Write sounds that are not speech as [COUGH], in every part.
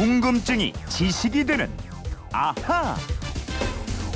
궁금증이 지식이 되는 아하.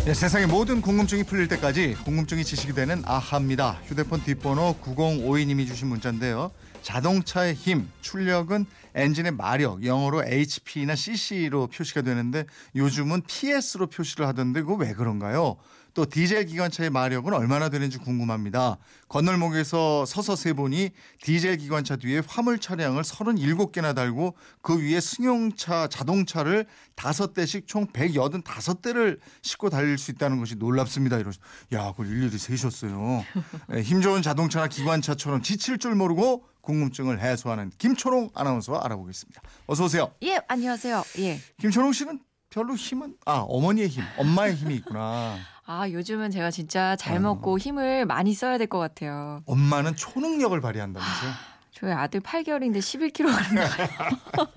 네, 세상의 모든 궁금증이 풀릴 때까지 궁금증이 지식이 되는 아하입니다. 휴대폰 뒷번호 9052님이 주신 문자인데요. 자동차의 힘, 출력은 엔진의 마력, 영어로 HP나 CC로 표시가 되는데 요즘은 PS로 표시를 하던데 그거 왜 그런가요? 또 디젤 기관차의 마력은 얼마나 되는지 궁금합니다. 건널목에서 서서 세 분이 디젤 기관차 뒤에 화물 차량을 37개나 달고 그 위에 승용차 자동차를 다섯 대씩 총 185대를 싣고 달릴 수 있다는 것이 놀랍습니다. 이러시. 야, 그걸 일일이 세셨어요. 네, 힘 좋은 자동차나 기관차처럼 지칠 줄 모르고 궁금증을 해소하는 김초롱 아나운서와 알아보겠습니다. 어서 오세요. 예, 안녕하세요. 예. 김초롱 씨는 별로 힘은 아 어머니의 힘, 엄마의 힘이 있구나. 아, 요즘은 제가 진짜 잘 어. 먹고 힘을 많이 써야 될 것 같아요. 엄마는 초능력을 발휘한다면서요? 저희 아들 8개월인데 11kg. [LAUGHS]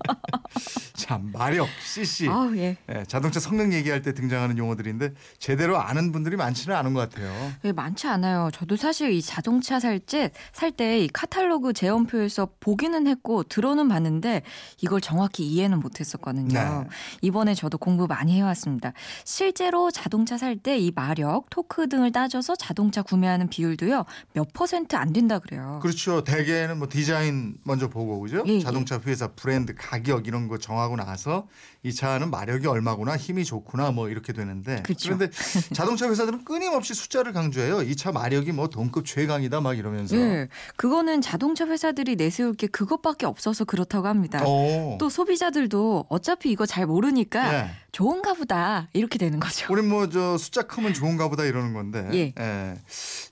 참 마력, CC. 아우, 예. 예, 자동차 성능 얘기할 때 등장하는 용어들인데 제대로 아는 분들이 많지는 않은 것 같아요. 예, 많지 않아요. 저도 사실 이 자동차 살때살 때 이 카탈로그 제원표에서 보기는 했고 들어는 봤는데 이걸 정확히 이해는 못 했었거든요. 네. 이번에 저도 공부 많이 해왔습니다. 실제로 자동차 살 때 이 마력, 토크 등을 따져서 자동차 구매하는 비율도요. 몇 퍼센트 안 된다 그래요. 그렇죠. 대개는 뭐 디 자인 먼저 보고 그죠? 예, 예. 자동차 회사 브랜드 가격 이런 거 정하고 나서 이 차는 마력이 얼마구나, 힘이 좋구나 뭐 이렇게 되는데 그렇죠. 런데 자동차 회사들은 끊임없이 숫자를 강조해요. 이 차 마력이 뭐 동급 최강이다 막 이러면서. 예. 그거는 자동차 회사들이 내세울 게 그것밖에 없어서 그렇다고 합니다. 오. 또 소비자들도 어차피 이거 잘 모르니까 예. 좋은가 보다 이렇게 되는 거죠. 우린 뭐 저 숫자 크면 좋은가 보다 이러는 건데 예.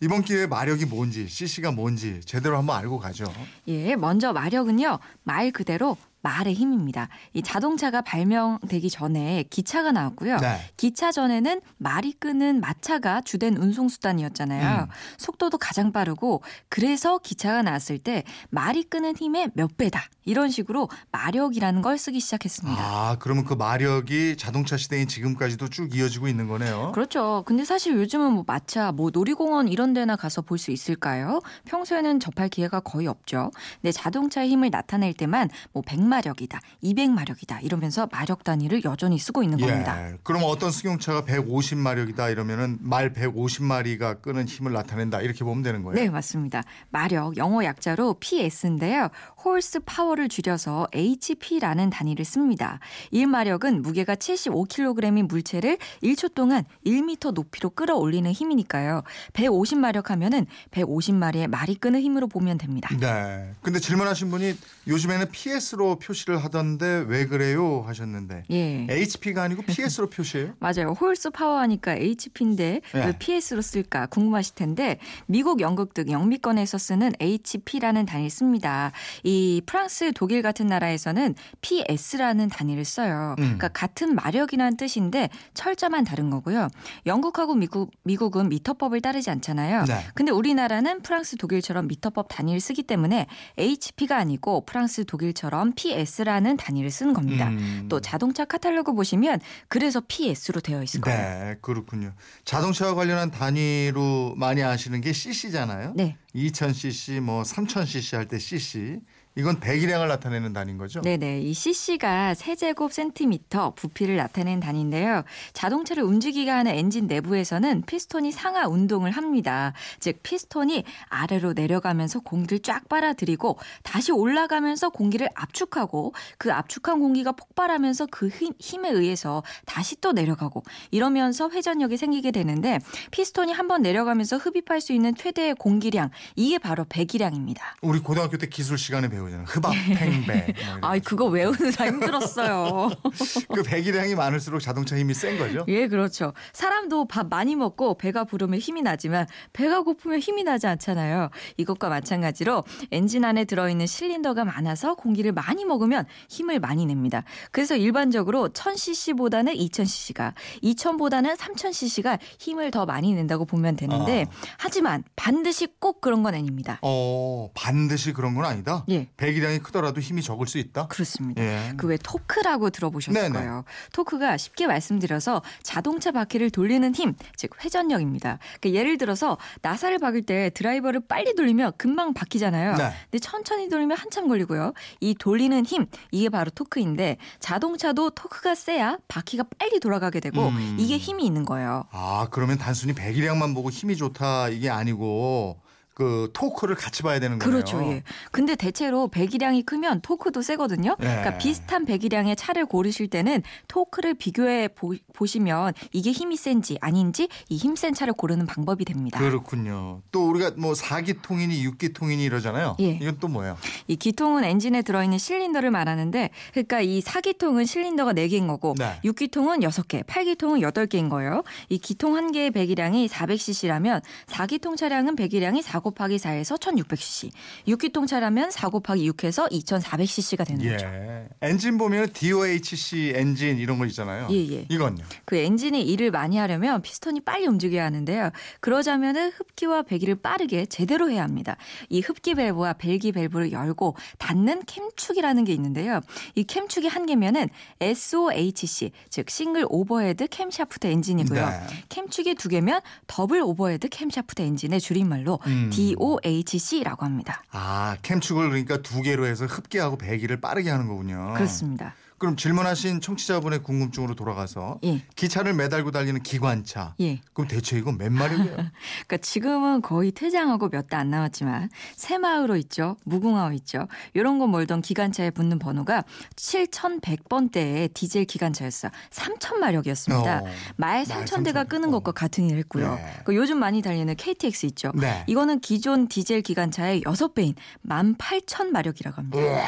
이번 기회에 마력이 뭔지 CC가 뭔지 제대로 한번 알고 가죠. 예, 먼저 마력은요 말 그대로 말의 힘입니다. 이 자동차가 발명되기 전에 기차가 나왔고요. 네. 기차 전에는 말이 끄는 마차가 주된 운송 수단이었잖아요. 음. 속도도 가장 빠르고 그래서 기차가 나왔을 때 말이 끄는 힘의 몇 배다 이런 식으로 마력이라는 걸 쓰기 시작했습니다. 아 그러면 그 마력이 자동차 시대인 지금까지도 쭉 이어지고 있는 거네요. 그렇죠. 근데 사실 요즘은 뭐 마차, 뭐 놀이공원 이런 데나 가서 볼 수 있을까요? 평소에는 접할 기회가 거의 없죠. 근데 자동차의 힘을 나타낼 때만 뭐 100 마력이다, 200마력이다 이러면서 마력 단위를 여전히 쓰고 있는 겁니다. 예. 그럼 어떤 승용차가 150마력이다 이러면은 말 150마리가 끄는 힘을 나타낸다 이렇게 보면 되는 거예요. 네, 맞습니다. 마력, 영어 약자로 PS인데요. 홀스 파워를 줄여서 HP라는 단위를 씁니다. 1마력은 무게가 75kg인 물체를 1초 동안 1m 높이로 끌어올리는 힘이니까요. 150마력 하면은 150마리의 말이 끄는 힘으로 보면 됩니다. 네. 근데 질문하신 분이 요즘에는 PS로 표시를 하던데 왜 그래요 하셨는데 예. HP가 아니고 PS로 표시해요? [LAUGHS] 맞아요. horse power 하니까 HP인데 왜 네. PS로 쓸까 궁금하실 텐데 미국, 영국 등 영미권에서 쓰는 HP라는 단위를 씁니다. 이 프랑스, 독일 같은 나라에서는 PS라는 단위를 써요. 음. 그러니까 같은 마력이라는 뜻인데 철자만 다른 거고요. 영국하고 미국, 미국은 미터법을 따르지 않잖아요. 네. 근데 우리나라는 프랑스, 독일처럼 미터법 단위를 쓰기 때문에 HP가 아니고 프랑스, 독일처럼 PS라는 단위를 쓰는 겁니다. 음. 또 자동차 카탈로그 보시면 그래서 PS로 되어 있을 거예요. 네, 그렇군요. 자동차와 관련한 단위로 많이 아시는 게 CC잖아요. 네. 2000cc, 뭐 3000cc 할 때 CC. 이건 배기량을 나타내는 단위인 거죠? 네네. 이 cc가 세제곱 센티미터 부피를 나타낸 단위인데요. 자동차를 움직이게 하는 엔진 내부에서는 피스톤이 상하 운동을 합니다. 즉 피스톤이 아래로 내려가면서 공기를 쫙 빨아들이고 다시 올라가면서 공기를 압축하고 그 압축한 공기가 폭발하면서 그 힘, 힘에 의해서 다시 또 내려가고 이러면서 회전력이 생기게 되는데 피스톤이 한번 내려가면서 흡입할 수 있는 최대의 공기량 이게 바로 배기량입니다. 우리 고등학교 때 기술 시간에 배우 잖아요. 흡압, 팽배. 뭐 [LAUGHS] 아이 그거 외우느라 힘들었어요. [LAUGHS] 그 배기량이 많을수록 자동차 힘이 센 거죠? 예, 그렇죠. 사람도 밥 많이 먹고 배가 부르면 힘이 나지만 배가 고프면 힘이 나지 않잖아요. 이것과 마찬가지로 엔진 안에 들어있는 실린더가 많아서 공기를 많이 먹으면 힘을 많이 냅니다. 그래서 일반적으로 1000cc보다는 2000cc가, 2000보다는 3000cc가 힘을 더 많이 낸다고 보면 되는데 아. 하지만 반드시 꼭 그런 건 아닙니다. 어, 반드시 그런 건 아니다. 예. 배기량이 크더라도 힘이 적을 수 있다. 그렇습니다. 예. 그왜 토크라고 들어보셨을 네네. 거예요. 토크가 쉽게 말씀드려서 자동차 바퀴를 돌리는 힘, 즉 회전력입니다. 그러니까 예를 들어서 나사를 박을 때 드라이버를 빨리 돌리면 금방 바뀌잖아요. 네. 근데 천천히 돌리면 한참 걸리고요. 이 돌리는 힘, 이게 바로 토크인데 자동차도 토크가 세야 바퀴가 빨리 돌아가게 되고 음. 이게 힘이 있는 거예요. 아 그러면 단순히 배기량만 보고 힘이 좋다 이게 아니고 그 토크를 같이 봐야 되는 거네요. 그렇죠. 예. 근데 대체로 배기량이 크면 토크도 세거든요. 예. 그러니까 비슷한 배기량의 차를 고르실 때는 토크를 비교해 보, 시면 이게 힘이 센지 아닌지 이 힘 센 차를 고르는 방법이 됩니다. 그렇군요. 또 우리가 뭐 4기통이니 6기통이니 이러잖아요. 예. 이건 또 뭐예요? 이 기통은 엔진에 들어 있는 실린더를 말하는데 그러니까 이 4기통은 실린더가 4개인 거고 네. 6기통은 6개, 8기통은 8개인 거예요. 이 기통 한 개의 배기량이 400cc라면 4기통 차량은 배기량이 4 곱하기 4에서 1600cc, 6기통 차라면 4 곱하기 6해서 2400cc가 되는 거죠. 예. 엔진 보면 DOHC 엔진 이런 거 있잖아요. 예, 예. 이건요. 그 엔진이 일을 많이 하려면 피스톤이 빨리 움직여야 하는데요. 그러자면은 흡기와 배기를 빠르게 제대로 해야 합니다. 이 흡기 밸브와 배기 밸브를 열고 닫는 캠축이라는 게 있는데요. 이 캠축이 한 개면은 SOHC 즉 single overhead camshaft 엔진이고요. 네. 캠축이 두 개면 double overhead camshaft 엔진의 줄임말로 음. DOHC라고 합니다. 아 캠축을 그러니까 두 개로 해서 흡기하고 배기를 빠르게 하는 거군요. 그렇습니다. 그럼 질문하신 청취자분의 궁금증으로 돌아가서 예. 기차를 매달고 달리는 기관차. 예. 그럼 대체 이건 몇 마리고요? [LAUGHS] 그러니까 지금은 거의 퇴장하고 몇 대 안 남았지만 새마을호 있죠, 무궁화호 있죠. 이런 거 몰던 기관차에 붙는 번호가 7,100번대의 디젤 기관차였어요. 3,000마력이었습니다. 어, 말말 3,000대가 끄는 3,000. 것과 같은 일을 했고요. 네. 그 요즘 많이 달리는 KTX 있죠. 네. 이거는 기존 디젤 기관차의 6배인 18,000마력이라고 합니다. 우와,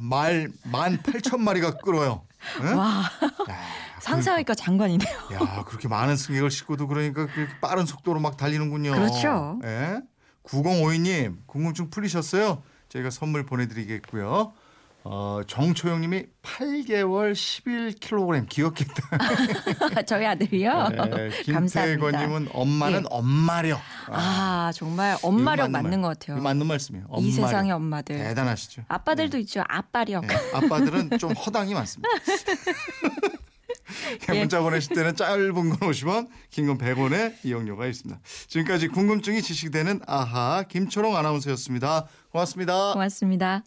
말만 8천 마리가 끌어 요. 응? 와, 야, 상상하니까 장관이네요. 야, 그렇게 많은 승객을 싣고도 그러니까 그렇게 빠른 속도로 막 달리는군요. 그렇죠. 예? 9052님, 궁금증 풀리셨어요? 저희가 선물 보내드리겠고요. 어, 정초영님이 8개월 11kg 귀엽겠다. 저희 아들이요. 네, [LAUGHS] 감사합니다. 김태건님은 엄마는 예. 엄마력. 아, 정말 엄마력 맞는 말. 것 같아요. 맞는 말씀이에요. 이 엄마력. 세상의 엄마들. 대단하시죠. 아빠들도 있죠. 아빠력. 예, 아빠들은 좀 허당이 많습니다. [LAUGHS] 예. 문자 보내실 때는 짧은 건 50원, 긴 건 100원의 이용료가 있습니다. 지금까지 궁금증이 지식되는 아하 김초롱 아나운서였습니다. 고맙습니다. 고맙습니다.